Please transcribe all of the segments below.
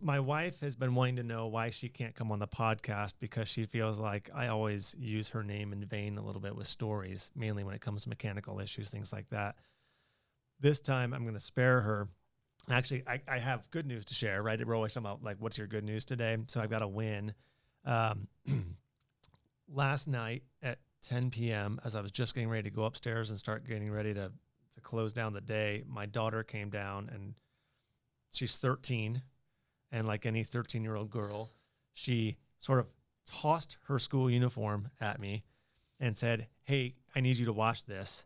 my wife has been wanting to know why she can't come on the podcast because she feels like I always use her name in vain a little bit with stories, mainly when it comes to mechanical issues, things like that. This time I'm going to spare her. Actually, I, I have good news to share, right? We're always talking about like, what's your good news today? So I've got a win. Um, last night at 10 p.m., as I was just getting ready to go upstairs and start getting ready to, to close down the day, my daughter came down and she's 13 and like any 13 year old girl, she sort of tossed her school uniform at me and said, Hey, I need you to wash this.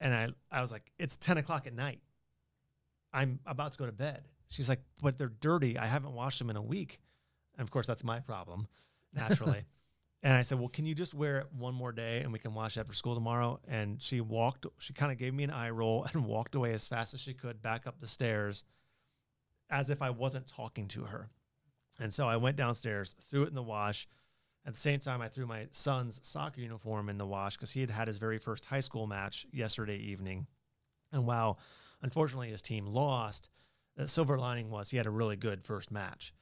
And I, I was like, It's 10 o'clock at night. I'm about to go to bed. She's like, But they're dirty. I haven't washed them in a week. And of course, that's my problem, naturally. and I said, Well, can you just wear it one more day and we can wash it after school tomorrow? And she walked, she kind of gave me an eye roll and walked away as fast as she could back up the stairs as if I wasn't talking to her. And so I went downstairs, threw it in the wash. At the same time, I threw my son's soccer uniform in the wash because he had had his very first high school match yesterday evening. And while unfortunately his team lost, the silver lining was he had a really good first match.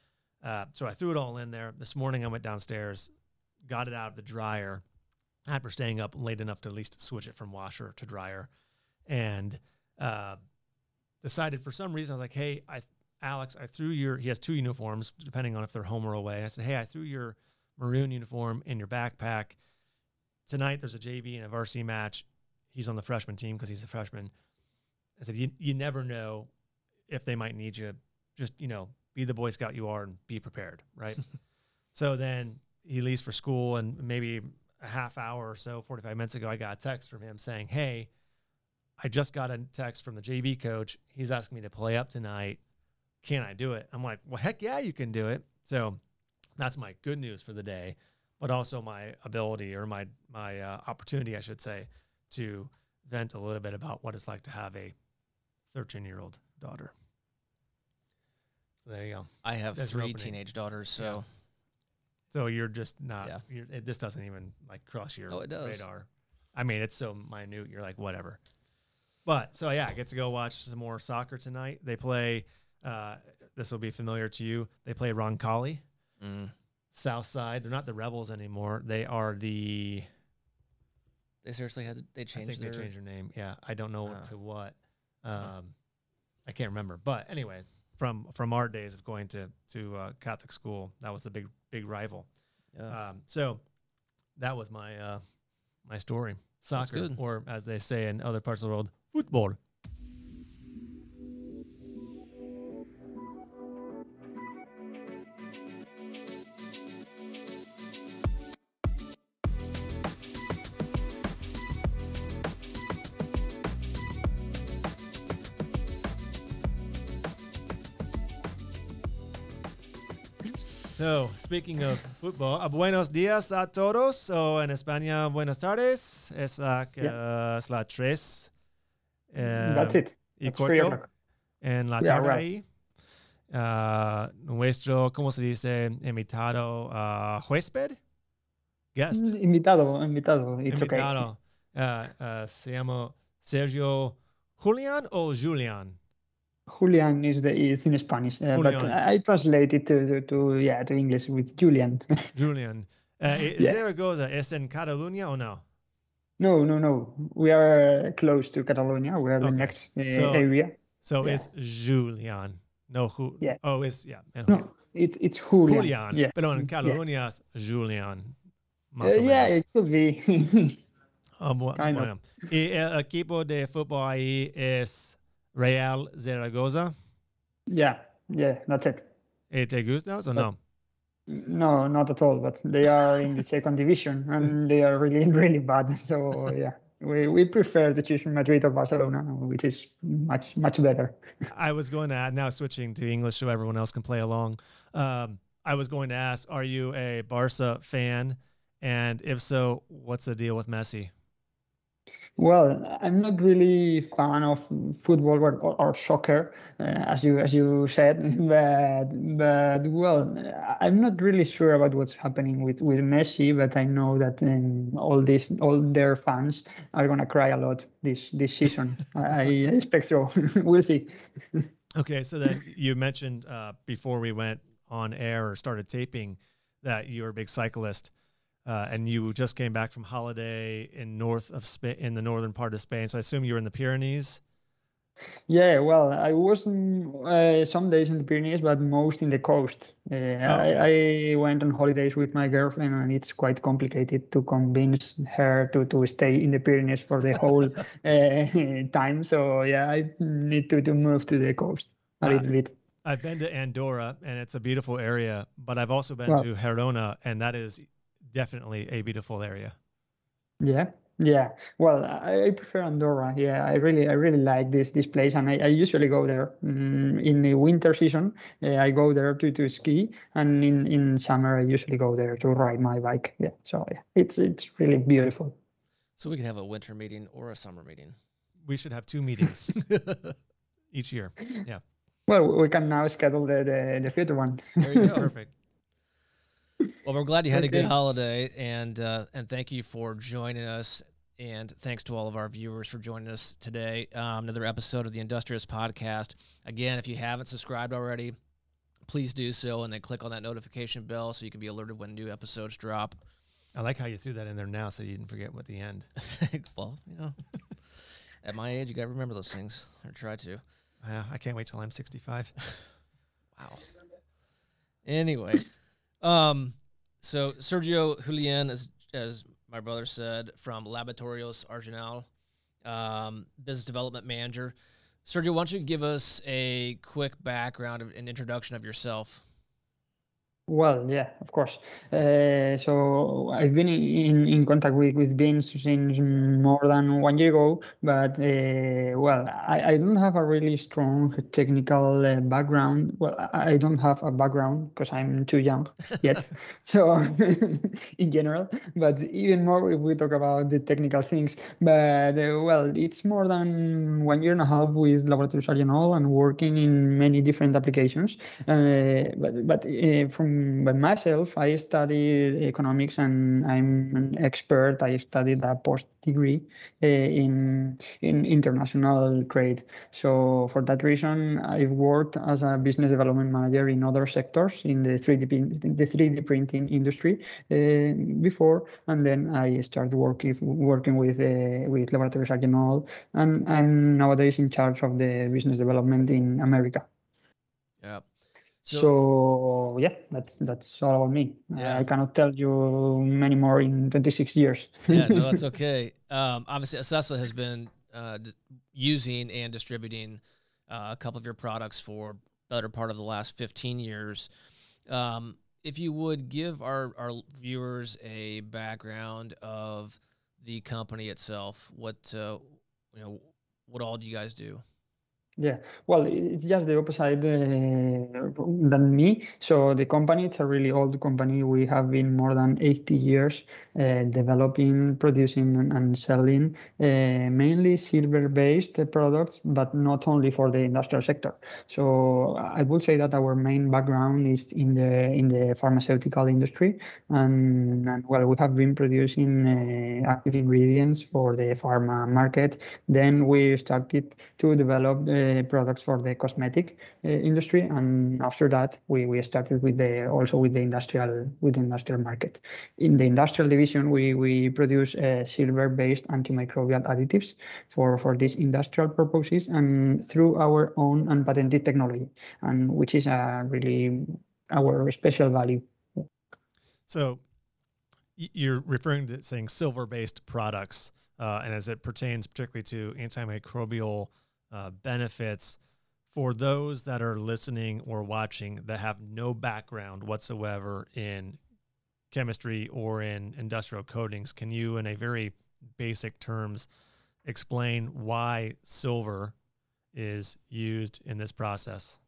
Uh, so I threw it all in there. This morning I went downstairs, got it out of the dryer after staying up late enough to at least switch it from washer to dryer, and uh, decided for some reason I was like, hey, I Alex, I threw your, he has two uniforms, depending on if they're home or away. I said, Hey, I threw your maroon uniform in your backpack. Tonight, there's a JV and a varsity match. He's on the freshman team because he's a freshman. I said, you, you never know if they might need you. Just, you know, be the Boy Scout you are and be prepared. Right. so then he leaves for school, and maybe a half hour or so, 45 minutes ago, I got a text from him saying, Hey, I just got a text from the JV coach. He's asking me to play up tonight can I do it? I'm like, well, heck yeah, you can do it. So that's my good news for the day, but also my ability or my my uh, opportunity, I should say, to vent a little bit about what it's like to have a 13 year old daughter. So there you go. I have That's three teenage daughters, so. Yeah. So you're just not. Yeah. You're, it, this doesn't even like cross your oh, it does. radar. I mean, it's so minute. You're like whatever. But so yeah, I get to go watch some more soccer tonight. They play uh, this will be familiar to you. They play Roncalli, mm. South Side. They're not the Rebels anymore. They are the. They seriously had they changed. I think their... they changed their name. Yeah, I don't know uh. to what. Um, I can't remember, but anyway, from from our days of going to to uh, Catholic school, that was the big big rival. Yeah. Um, so that was my uh, my story. Soccer, or as they say in other parts of the world, football. So, speaking of football, uh, buenos días a todos, o en España, buenas tardes. Es la, yeah. uh, es la tres. Uh, That's it. Y That's corto. En la tarde ahí. Uh, nuestro, ¿cómo se dice? Invitado, uh, huésped? Guest. Mm, invitado, invitado. It's invitado. Okay. Se llama Sergio Julian o Julian? Julian is the is in Spanish, uh, but I translate it to, to, to yeah to English with Julian. Julian, uh, yeah. Zaragoza is in Catalonia or no? No, no, no. We are close to Catalonia. We are okay. the next uh, so, area. So yeah. it's Julian. No, who? Yeah. Oh, it's yeah. No, it's it's Julian. Julian. Yeah. Pero en Catalonia es Julian. Uh, yeah, it could be. oh, bueno. Y el equipo de fútbol ahí es Real Zaragoza? Yeah, yeah, that's it. It gusta or no? No, not at all. But they are in the second division and they are really, really bad. So yeah, we, we prefer to choose Madrid or Barcelona, which is much, much better. I was going to add now switching to English so everyone else can play along. Um, I was going to ask, are you a Barca fan? And if so, what's the deal with Messi? Well, I'm not really a fan of football or, or, soccer, uh, as you as you said, but but well, I'm not really sure about what's happening with, with Messi, but I know that um, all these all their fans are gonna cry a lot this this season. I expect so. we'll see. Okay, so then you mentioned uh, before we went on air or started taping that you're a big cyclist, uh, and you just came back from holiday in north of Spain, in the northern part of Spain. So I assume you were in the Pyrenees. Yeah, well, I was uh, some days in the Pyrenees, but most in the coast. Uh, oh, okay. I, I, went on holidays with my girlfriend, and it's quite complicated to convince her to, to stay in the Pyrenees for the whole uh, time. So yeah, I need to, to move to the coast a little bit. I've been to Andorra, and it's a beautiful area, but I've also been well, to Girona, and that is definitely a beautiful area. Yeah, yeah, well, I, prefer Andorra. Yeah, I really, I really like this this place, and I, I usually go there mm, in the winter season. Uh, I go there to, to ski, and in, in summer I usually go there to ride my bike. Yeah, so yeah, it's it's really beautiful. So we could have a winter meeting or a summer meeting. We should have two meetings each year. Yeah. Well, we can now schedule the the, the future one. There you go. Perfect. Well, we're glad you had okay. a good holiday, and uh, and thank you for joining us. And thanks to all of our viewers for joining us today. Um, another episode of the Industrious Podcast. Again, if you haven't subscribed already, please do so, and then click on that notification bell so you can be alerted when new episodes drop. I like how you threw that in there now, so you didn't forget what the end. well, you know, at my age, you got to remember those things, or try to. Uh, I can't wait till I'm 65. wow. Anyway. Um, so Sergio Julian, as as my brother said, from Laboratorios Argenol, um, business development manager. Sergio, why don't you give us a quick background and introduction of yourself? Well, yeah, of course. Uh, so I've been in, in contact with, with Beans since more than one year ago, but uh, well, I, I don't have a really strong technical uh, background. Well, I don't have a background because I'm too young yet. so in general, but even more if we talk about the technical things. But uh, well, it's more than one year and a half with Laboratorios Argenol and working in many different applications. Uh, but but uh, from by myself, I studied economics and I'm an expert. I studied a post degree uh, in in international trade. So for that reason, I've worked as a business development manager in other sectors in the 3D the 3D printing industry uh, before, and then I started working working with uh, with Laboratorios Argenol, and I'm nowadays in charge of the business development in America. So, so, yeah, that's that's all about me. Yeah. I cannot tell you many more in 26 years. yeah, no, that's okay. Um, obviously, Accessa has been uh, d- using and distributing uh, a couple of your products for better part of the last 15 years. Um, if you would give our, our viewers a background of the company itself, what uh, you know, what all do you guys do? Yeah, well, it's just the opposite uh, than me. So the company, it's a really old company. We have been more than 80 years uh, developing, producing, and selling uh, mainly silver-based products, but not only for the industrial sector. So I would say that our main background is in the in the pharmaceutical industry, and, and well, we have been producing uh, active ingredients for the pharma market. Then we started to develop uh, products for the cosmetic uh, industry, and after that we, we started with the also with the industrial with the industrial market. In the industrial division, we we produce uh, silver-based antimicrobial additives for for these industrial purposes and through our own unpatented technology, and which is a really our special value. So you're referring to saying silver-based products, uh, and as it pertains particularly to antimicrobial uh, benefits for those that are listening or watching that have no background whatsoever in chemistry or in industrial coatings. Can you, in a very basic terms, explain why silver is used in this process?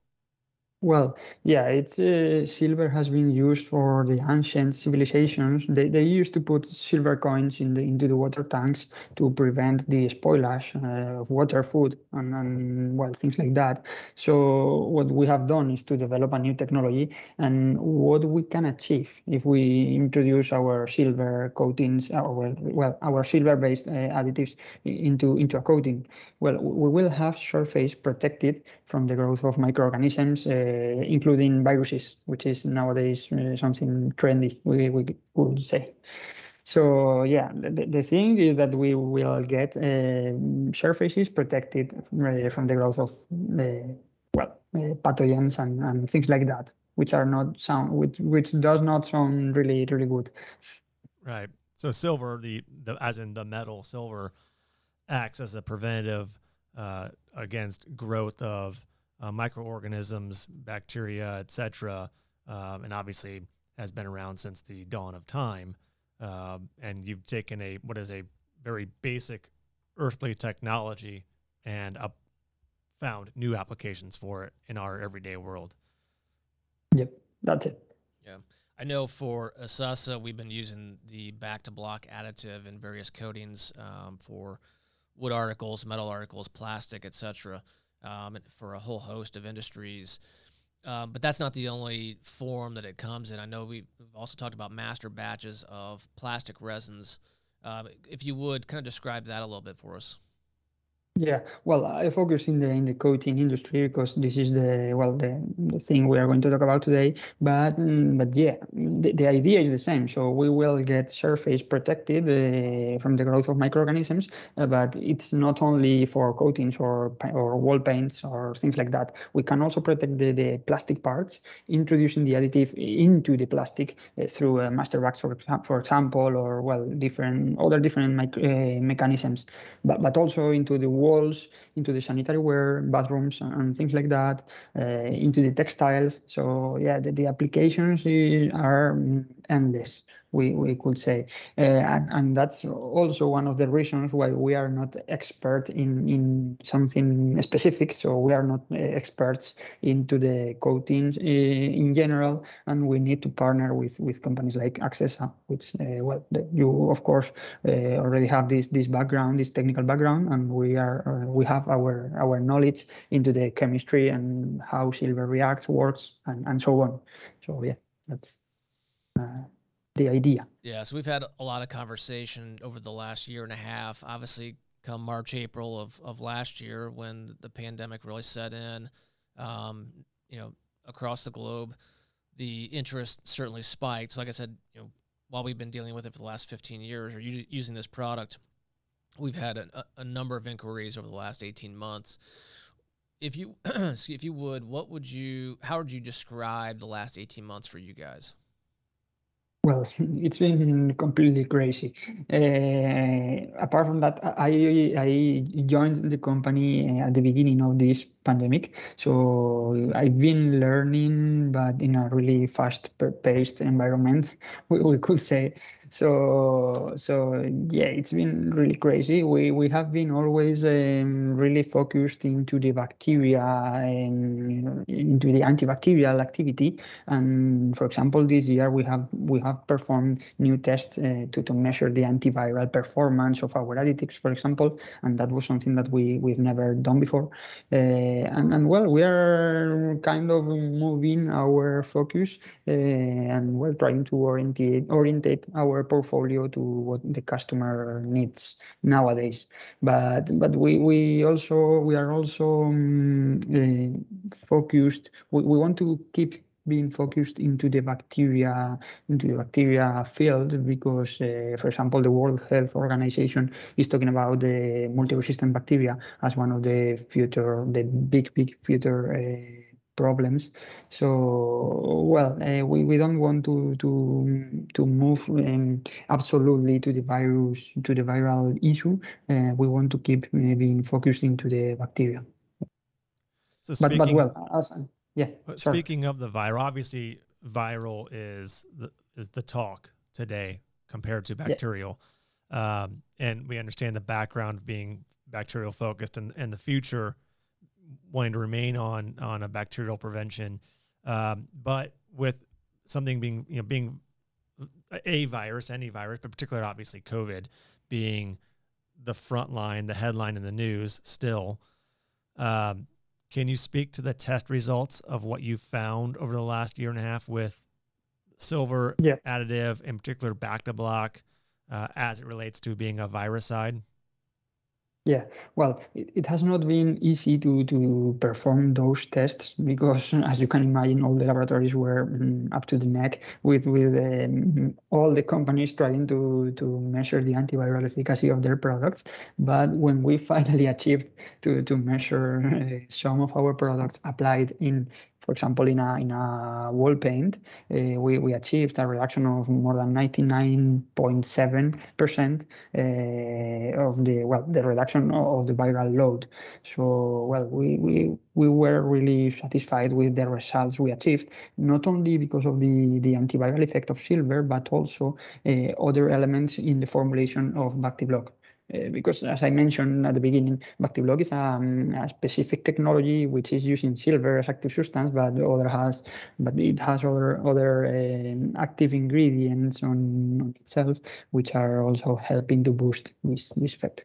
Well, yeah, it's uh, silver has been used for the ancient civilizations. They, they used to put silver coins in the into the water tanks to prevent the spoilage uh, of water, food, and, and well things like that. So what we have done is to develop a new technology, and what we can achieve if we introduce our silver coatings, our well our silver-based uh, additives into into a coating. Well, we will have surface protected from the growth of microorganisms. Uh, uh, including viruses, which is nowadays uh, something trendy, we, we would say. So yeah, the, the thing is that we will get uh, surfaces protected from the growth of well pathogens and, and things like that, which are not sound which which does not sound really really good. Right. So silver, the, the as in the metal, silver acts as a preventative uh, against growth of uh, microorganisms, bacteria, etc., um, and obviously has been around since the dawn of time. Um, and you've taken a what is a very basic earthly technology and up, found new applications for it in our everyday world. Yep, that's it. Yeah. I know for Accessa, we've been using the Bactiblock additive in various coatings um, for wood articles, metal articles, plastic, etc um, for a whole host of industries. Um, but that's not the only form that it comes in. I know we've also talked about master batches of plastic resins. Um, if you would kind of describe that a little bit for us. Yeah, well, I focus in the in the coating industry because this is the well the, the thing we are going to talk about today. But mm, but yeah, the, the idea is the same. So we will get surface protected uh, from the growth of microorganisms, uh, but it's not only for coatings or or wall paints or things like that. We can also protect the, the plastic parts, introducing the additive into the plastic uh, through a master batch, for for example, or well different other different uh, mechanisms, but but also into the Walsh into the sanitary ware, bathrooms, and, things like that, uh, into the textiles. So yeah, the, the applications are endless we, we could say. Uh, and, and that's also one of the reasons why we are not expert in, in something specific. So we are not uh, experts into the coatings uh, in general, and we need to partner with, with companies like Accessa, which, uh, well, you of course already have this this background, this technical background, and we are we have our our knowledge into the chemistry and how silver reacts, works, and, and so on. So yeah, that's the idea. Yeah, so we've had a lot of conversation over the last year and a half. Obviously, come March, April of, of last year, when the pandemic really set in, um, you know, across the globe, the interest certainly spiked. So like I said, you know, while we've been dealing with it for the last 15 years or using this product, we've had a, a number of inquiries over the last 18 months. If you, if you would, what would you, how would you describe the last 18 months for you guys? Well, it's been completely crazy. Uh, apart from that, I I joined the company at the beginning of this pandemic, so I've been learning, but in a really fast-paced environment, we, we could say. So so yeah, it's been really crazy. We we have been always um, really focused into the bacteria and into the antibacterial activity. And for example, this year we have we have performed new tests uh, to to measure the antiviral performance of our additives, for example, and that was something that we we've never done before. Uh, and and well, we are kind of moving our focus uh, and we're trying to orientate orientate our portfolio to what the customer needs nowadays. But but we we also we are also um, focused. We, we want to keep being focused into the bacteria into the bacteria field because uh, for example the world health organization is talking about the multi-resistant bacteria as one of the future the big big future uh, problems. So, well, uh, we, we don't want to to to move um, absolutely to the virus to the viral issue. Uh, we want to keep uh, being focused into the bacteria. So speaking, but, but well, as, yeah. Speaking of the viral, obviously viral is the is the talk today compared to bacterial. Yeah. Um, and we understand the background of being bacterial focused and, and the future wanting to remain on on a bacterial prevention, um, but with something being you know being a virus, any virus, but particularly obviously COVID being the front line, the headline in the news still. Um, can you speak to the test results of what you found over the last year and a half with silver yeah. additive, in particular Bactiblock, uh, as it relates to being a viricide? Yeah, well, it, it has not been easy to, to perform those tests because, as you can imagine, all the laboratories were um, up to the neck with with um, all the companies trying to to measure the antiviral efficacy of their products. But when we finally achieved to to measure uh, some of our products applied in for example, in a in a wall paint, uh, we we achieved a reduction of more than 99.7 percent uh, of the well the reduction of the viral load. So well, we we we were really satisfied with the results we achieved, not only because of the the antiviral effect of silver, but also uh, other elements in the formulation of Bactiblock. Uh, because as I mentioned at the beginning, Bactiblock is um, a specific technology which is using silver as active substance, but other has, but it has other other uh, active ingredients on, on, itself, which are also helping to boost this this effect.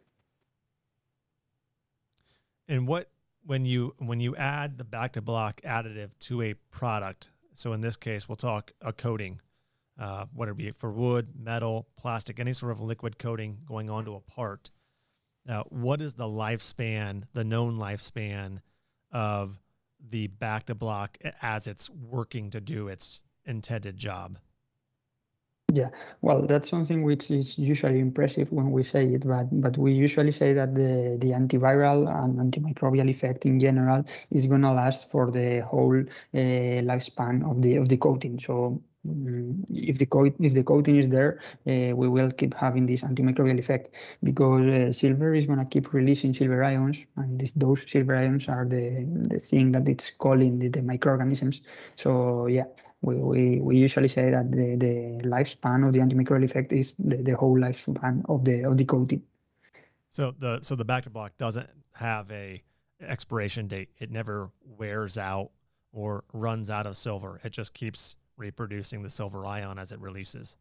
And what when you when you add the Bactiblock additive to a product, so in this case, we'll talk a coating uh, whether it be for wood, metal, plastic, any sort of liquid coating going onto a part. Now, what is the lifespan, the known lifespan of the Bactiblock as it's working to do its intended job? Yeah, well, that's something which is usually impressive when we say it, but but we usually say that the the antiviral and antimicrobial effect in general is gonna last for the whole uh, lifespan of the of the coating. So if the coat if the coating is there, uh, we will keep having this antimicrobial effect because uh, silver is going to keep releasing silver ions, and this, those silver ions are the the thing that it's calling the, the microorganisms. So yeah, we, we, we usually say that the, the lifespan of the antimicrobial effect is the, the whole lifespan of the of the coating. So the so the Bactiblock doesn't have a expiration date. It never wears out or runs out of silver. It just keeps reproducing the silver ion as it releases.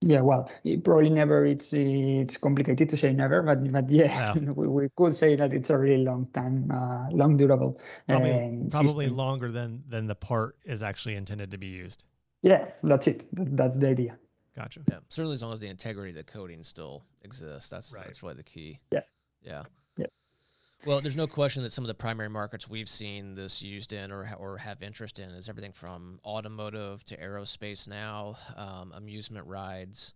Yeah, well, it probably never. It's it's complicated to say never, but but yeah, yeah. we, we could say that it's a really long time, uh, long durable. Probably, um, probably longer than than the part is actually intended to be used. Yeah, that's it. That's the idea. Gotcha. Yeah, certainly as long as the integrity of the coating still exists, that's right. that's really the key. Yeah. Yeah. Well, there's no question that some of the primary markets we've seen this used in or or have interest in is everything from automotive to aerospace now, um, amusement rides,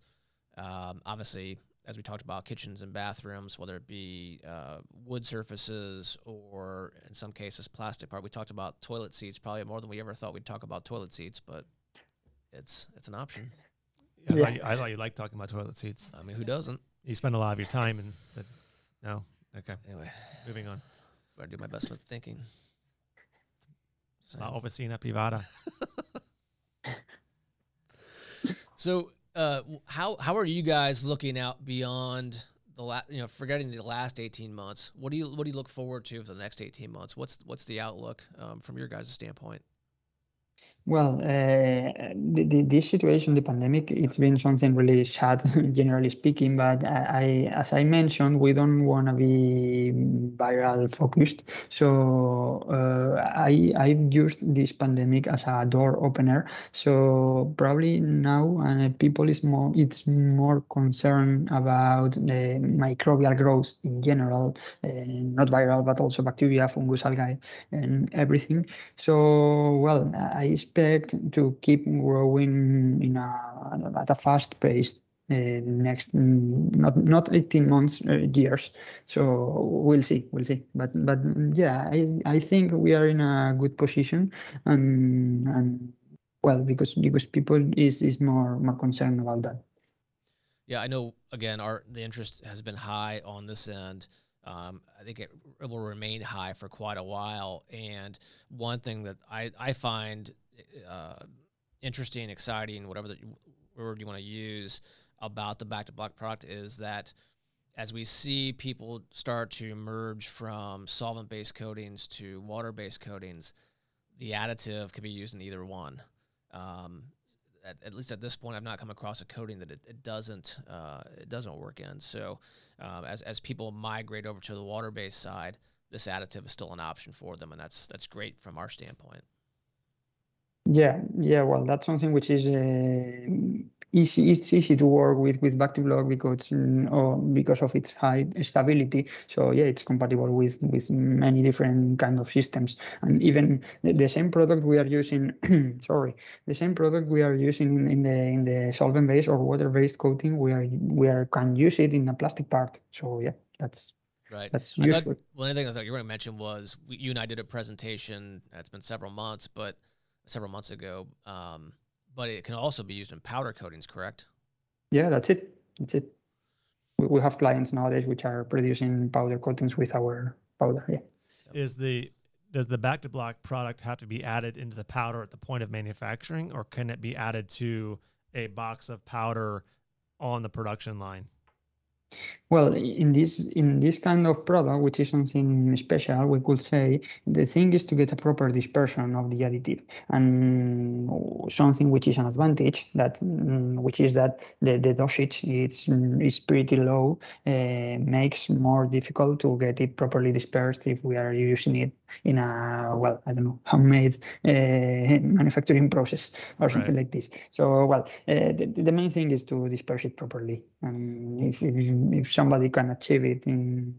um, obviously as we talked about kitchens and bathrooms, whether it be uh, wood surfaces or in some cases plastic part. We talked about toilet seats probably more than we ever thought we'd talk about toilet seats, but it's it's an option. Yeah, yeah. I, thought you, I thought you liked talking about toilet seats. I mean, who doesn't? You spend a lot of your time in. The, no. Okay. Anyway, moving on. I do my best with thinking. So. La oficina privada. so, uh, how how are you guys looking out beyond the last? You know, forgetting the last eighteen months. What do you what do you look forward to for the next eighteen months? What's what's the outlook um, from your guys' standpoint? Well, uh, the, the, this situation, the pandemic, it's been something really sad, generally speaking. But I, as I mentioned, we don't want to be viral focused. So uh, I, I've used this pandemic as a door opener. So probably now uh, people is more, it's more concerned about the microbial growth in general, uh, not viral, but also bacteria, fungus, algae, and everything. So well, I expect to keep growing in a, at a fast pace uh, next not not 18 months uh, years. So we'll see we'll see. But but yeah i i think we are in a good position and and well because because people is is more more concerned about that. Yeah i know again our the interest has been high on this end. Um, I think it, it, will remain high for quite a while. And one thing that I, I find uh, interesting, exciting, whatever the word you want to use about the Bactiblock product is that as we see people start to merge from solvent-based coatings to water-based coatings, the additive can be used in either one. Um, at, at, least at this point, I've not come across a coating that it, it doesn't uh, it doesn't work in. So, um, as as people migrate over to the water-based side, this additive is still an option for them, and that's that's great from our standpoint. Yeah, yeah. Well, that's something which is uh, easy. It's easy to work with with Bactiblock because mm, oh, because of its high stability. So yeah, it's compatible with with many different kind of systems. And even the, the same product we are using, sorry, the same product we are using in, in the in the solvent based or water based coating, we are we are can use it in a plastic part. So yeah, that's Right. That's I useful. thought, one of the things I thought you were going to mention was we, you and I did a presentation. It's been several months, but several months ago. Um, but it can also be used in powder coatings, correct? Yeah, that's it. That's it. We, we have clients nowadays which are producing powder coatings with our powder. Yeah. Is the does the Bactiblock product have to be added into the powder at the point of manufacturing, or can it be added to a box of powder on the production line? Well, in this in this kind of product, which is something special, we could say the thing is to get a proper dispersion of the additive, and something which is an advantage that mm, which is that the, the dosage it's is pretty low, uh, makes more difficult to get it properly dispersed if we are using it in a well I don't know homemade uh, manufacturing process or something right. like this. So well, uh, the, the main thing is to disperse it properly, and if, if if somebody can achieve it in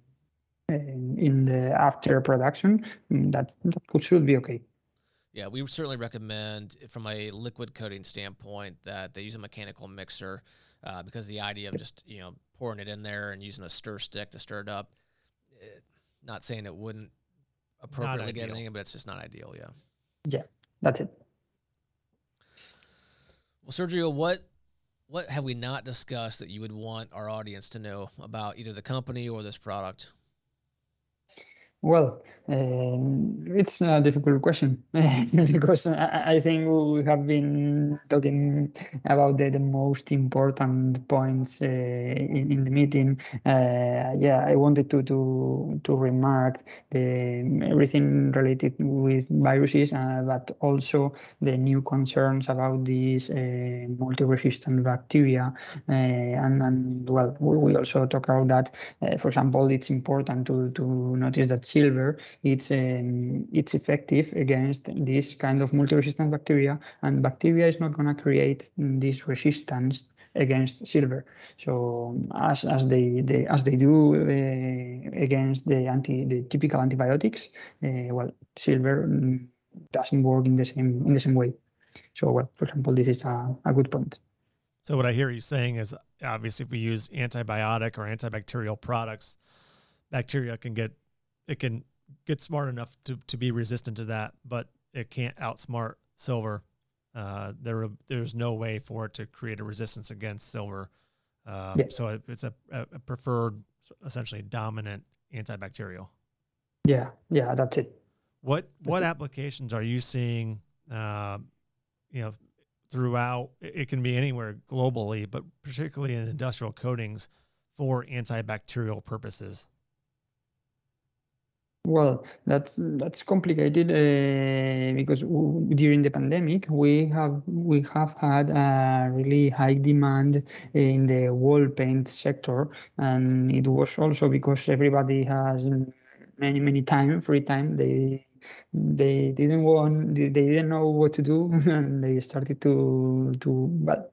in the after production, mm, that that should be okay. Yeah, we certainly recommend from a liquid coating standpoint that they use a mechanical mixer uh, because the idea of just you know pouring it in there and using a stir stick to stir it up. It, eh, not saying it wouldn't appropriately get anything, but it's just not ideal. Yeah. Yeah, that's it. Well, Sergio, what what have we not discussed that you would want our audience to know about either the company or this product? Well, um, it's a difficult question because I, think we have been talking about the, the most important points uh, in, in the meeting. Uh, yeah, I wanted to to to remark the everything related with viruses, uh, but also the new concerns about these uh, multi-resistant bacteria. Uh, and, and well, we also talk about that. Uh, for example, it's important to to notice that silver, it's um, it's effective against this kind of multi-resistant bacteria, and bacteria is not going to create this resistance against silver. So as as they, they as they do uh, against the anti the typical antibiotics, uh, well, silver mm, doesn't work in the same in the same way. So well, for example, this is a, a good point. So what I hear you saying is obviously if we use antibiotic or antibacterial products, bacteria can get it can get smart enough to, to be resistant to that, but it can't outsmart silver. Uh, there there's no way for it to create a resistance against silver. Um, yeah. So it, it's a, a, preferred, essentially dominant antibacterial. Yeah, yeah, that's it. What that's what it. applications are you seeing? Uh, you know, throughout it can be anywhere globally, but particularly in industrial coatings for antibacterial purposes. Well, that's that's complicated uh, because during the pandemic we have we have had a really high demand in the wall paint sector, and it was also because everybody has many many time free time. They they didn't want they didn't know what to do, and they started to to but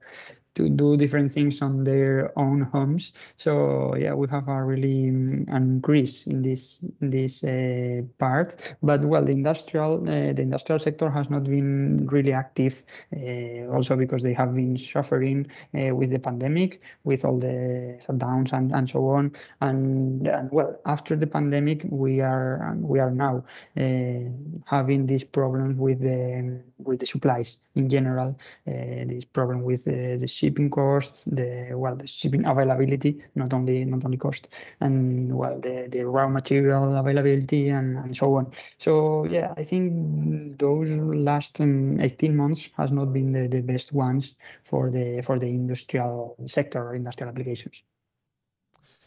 to do different things on their own homes. So yeah, we have a really increase in this in this uh, part. But well, the industrial uh, the industrial sector has not been really active, uh, also because they have been suffering uh, with the pandemic, with all the shutdowns and, and so on. And, and well, after the pandemic, we are we are now uh, having these problems with the with the supplies in general. Uh, this problem with the, the shipping costs, the well, the shipping availability, not only not only cost, and well, the, the raw material availability and, and so on. So yeah, I think those last um, 18 months has not been the, the best ones for the for the industrial sector or industrial applications.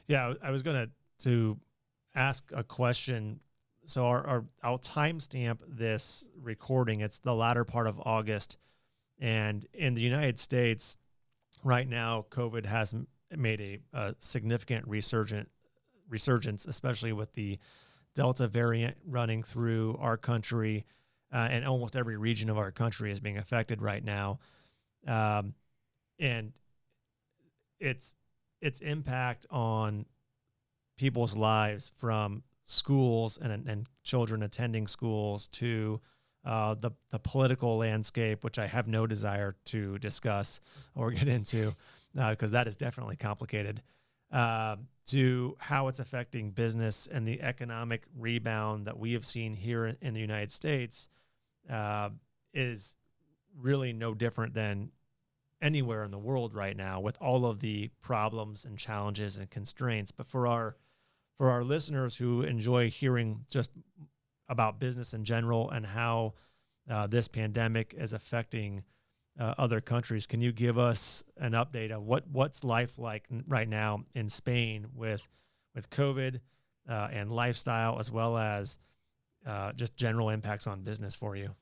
Yeah, I was gonna to ask a question. So our, our I'll timestamp this recording. It's the latter part of August, and in the United States, right now, COVID has made a, a significant resurgent resurgence, especially with the Delta variant running through our country, uh, and almost every region of our country is being affected right now. Um, and its its impact on people's lives from schools and, and children attending schools to uh, the the political landscape, which I have no desire to discuss or get into, because uh, that is definitely complicated. Uh, to how it's affecting business and the economic rebound that we have seen here in, the United States uh, is really no different than anywhere in the world right now with all of the problems and challenges and constraints but for our for our listeners who enjoy hearing just about business in general and how uh, this pandemic is affecting uh, other countries. Can you give us an update of what what's life like right now in Spain with with COVID uh, and lifestyle as well as uh, just general impacts on business for you?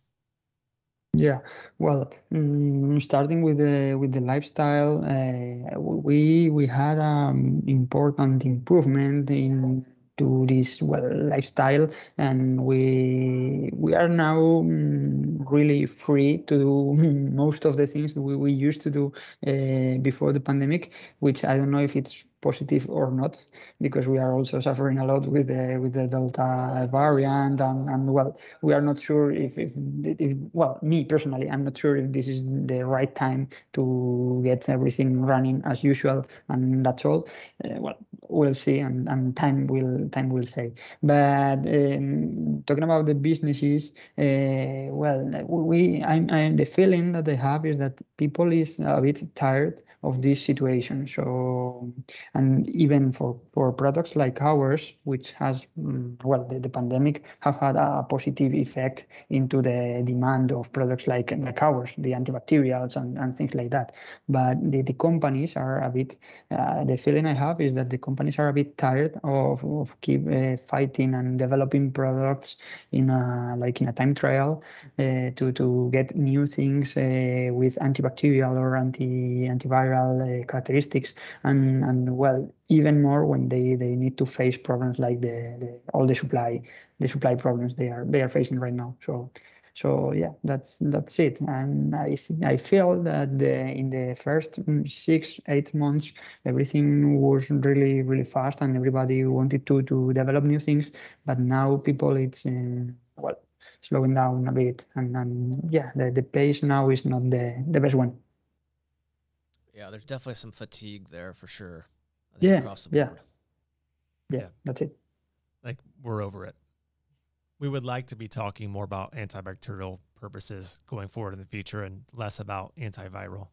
Yeah, well, mm, starting with the with the lifestyle, uh, we we had an important improvement in to this well lifestyle, and we we are now mm, really free to do most of the things we, we used to do uh, before the pandemic, which I don't know if it's positive or not, because we are also suffering a lot with the with the Delta variant, and, and well, we are not sure if, if, if well, me personally, I'm not sure if this is the right time to get everything running as usual, and that's all. Uh, well, we'll see, and, and time will time will say. But um, talking about the businesses, uh, well, we I'm, I'm the feeling that they have is that people is a bit tired of this situation. So and even for, for products like ours, which has, mm, well, the, the pandemic have had a positive effect into the demand of products like, like ours, the antibacterials and, and things like that. But the, the companies are a bit, uh, the feeling I have is that the companies are a bit tired of, of keep uh, fighting and developing products in a, like in a time trial uh, to, to get new things uh, with antibacterial or anti antiviral uh, characteristics and, and well, even more when they, they need to face problems like the, the all the supply the supply problems they are they are facing right now. So so yeah, that's that's it. And I I feel that the, in the first six eight months everything was really really fast and everybody wanted to to develop new things. But now people it's in, well slowing down a bit and, and yeah the, the pace now is not the the best one. Yeah, there's definitely some fatigue there for sure. Yeah, across the board. Yeah. yeah, that's it. Like we're over it. We would like to be talking more about antibacterial purposes going forward in the future and less about antiviral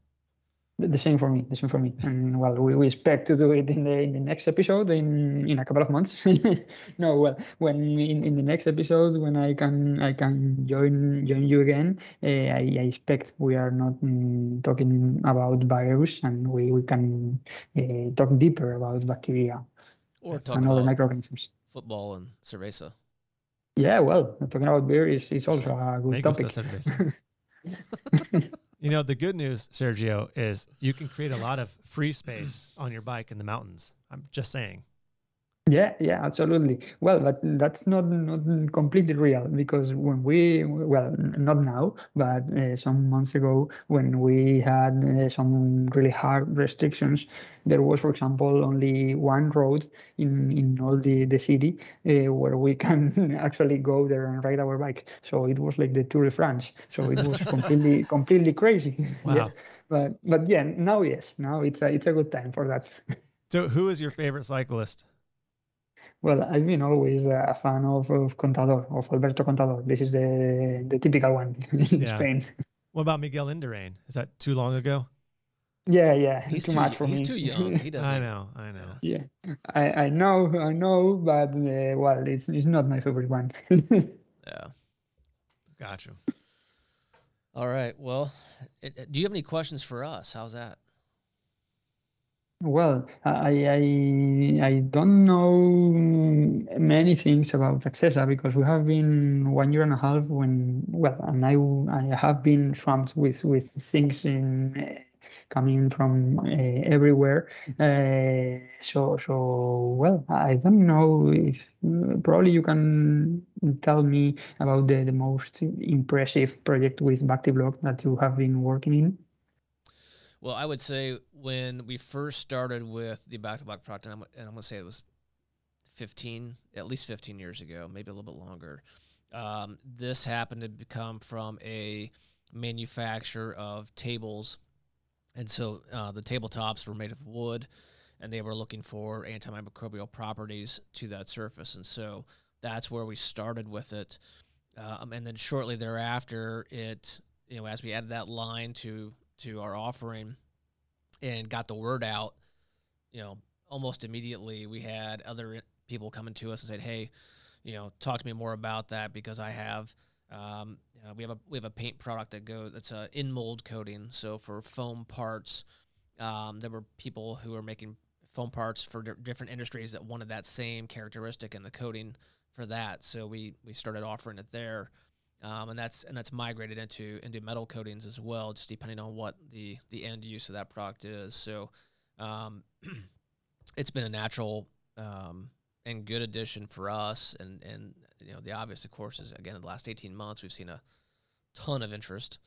the same for me the same for me. And well we, we expect to do it in the in the next episode in in a couple of months. No well when in, in the next episode when i can i can join join you again uh, I, I expect we are not mm, talking about virus and we, we can uh, talk deeper about bacteria or talk and other microorganisms. football and cerveza. Yeah well talking about beer is, is also a good topic You know, the good news, Sergio, is you can create a lot of free space on your bike in the mountains. I'm just saying. Yeah, yeah, absolutely. Well, but that's not not completely real because when we well, not now, but uh, some months ago when we had uh, some really hard restrictions, there was, for example, only one road in in all the the city uh, where we can actually go there and ride our bike. So it was like the Tour de France. So it was completely completely crazy. Wow. Yeah. But but yeah, now yes, now it's a it's a good time for that. So, who is your favorite cyclist? Well, I've been always a fan of, of Contador, of Alberto Contador. This is the the typical one in yeah. Spain. What about Miguel Indurain? Is that too long ago? Yeah, yeah, he's too, too much for he's me. He's too young. He doesn't. I know, I know. Yeah, I, I know, I know, but uh, well, it's it's not my favorite one. yeah, gotcha. All right. Well, it, do you have any questions for us? How's that? Well, I, I I don't know many things about Accessa because we have been one year and a half when well, and I I have been swamped with with things in coming from uh, everywhere. Uh, so so well, I don't know if probably you can tell me about the the most impressive project with Bactiblock that you have been working in. Well, I would say when we first started with the Bactiblock product, and I'm, and I'm going to say it was 15, at least 15 years ago, maybe a little bit longer. Um, this happened to become from a manufacturer of tables. And so uh, the tabletops were made of wood and they were looking for antimicrobial properties to that surface. And so that's where we started with it. Um, and then shortly thereafter, it, you know, as we added that line to to our offering and got the word out, you know, almost immediately we had other people coming to us and said, "Hey, you know, talk to me more about that because I have." Um, uh, we have a we have a paint product that go that's a in mold coating. So for foam parts, um, there were people who were making foam parts for different industries that wanted that same characteristic in the coating for that. So we we started offering it there um, and that's and that's migrated into into metal coatings as well, just depending on what the the end use of that product is. So, um, it's been a natural um, and good addition for us. And and you know the obvious, of course, is again in the last eighteen months we've seen a ton of interest,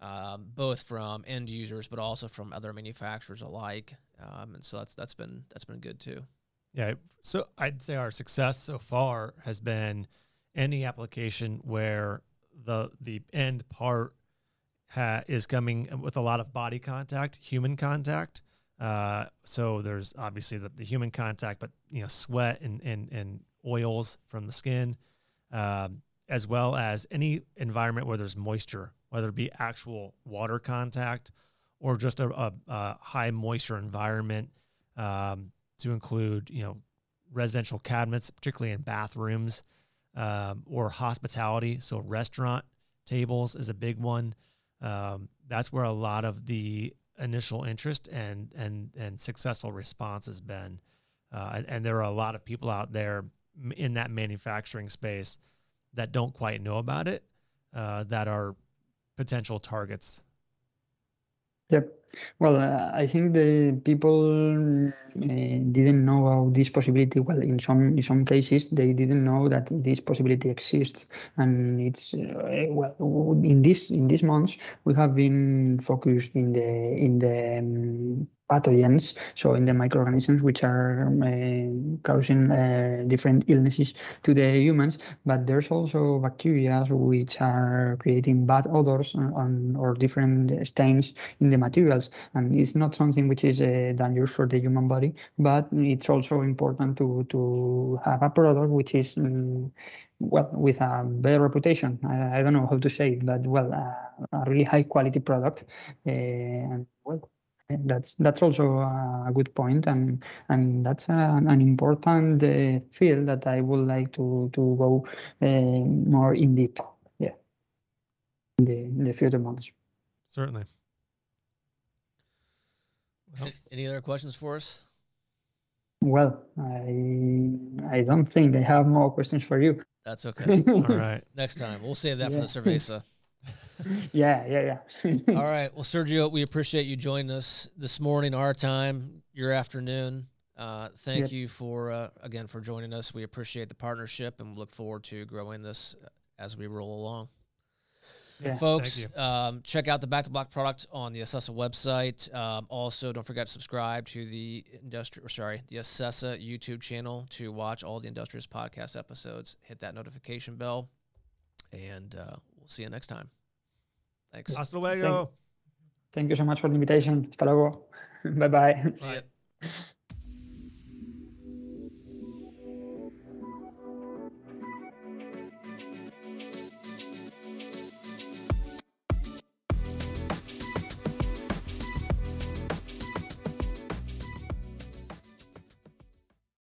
um, both from end users but also from other manufacturers alike. Um, and so that's that's been that's been good too. Yeah. So I'd say our success so far has been any application where the the end part ha- is coming with a lot of body contact, human contact. Uh, so there's obviously the, the human contact, but you know, sweat and and, and oils from the skin, um, as well as any environment where there's moisture, whether it be actual water contact or just a, a, a high moisture environment, um, to include you know residential cabinets, particularly in bathrooms um, or hospitality. So restaurant tables is a big one. Um, that's where a lot of the initial interest and and and successful response has been. Uh, and, and, there are a lot of people out there in that manufacturing space that don't quite know about it, uh, that are potential targets Yep. Well, uh, I think the people uh, didn't know about this possibility. Well, in some in some cases, they didn't know that this possibility exists, and it's uh, well in this in these months we have been focused in the in the um, pathogens, so in the microorganisms which are uh, causing uh, different illnesses to the humans, but there's also bacteria which are creating bad odors on, or different stains in the And it's not something which is uh, dangerous for the human body, but it's also important to, to have a product which is um, well, with a better reputation. I, I, don't know how to say it, but well, uh, a really high quality product. Uh, and well, that's that's also a good point, and and that's an, an important uh, field that I would like to to go uh, more in deep. Yeah, in the in the future months. Certainly. Well, any other questions for us? Well, I I don't think I have more questions for you. That's okay. All right. Next time we'll save that yeah. for the Cerveza. yeah, yeah, yeah. All right. Well, Sergio, we appreciate you joining us this morning, our time, your afternoon. Uh, thank yep. you for uh, again for joining us. We appreciate the partnership and look forward to growing this as we roll along. Yeah. Folks, um, check out the Bactiblock product on the Accessa website. Um, also, don't forget to subscribe to the industrial, sorry, the Accessa YouTube channel to watch all the Industrious podcast episodes. Hit that notification bell, and uh, we'll see you next time. Thanks. Hasta luego. Thank, thank you so much for the invitation. Hasta luego. Bye bye. Bye.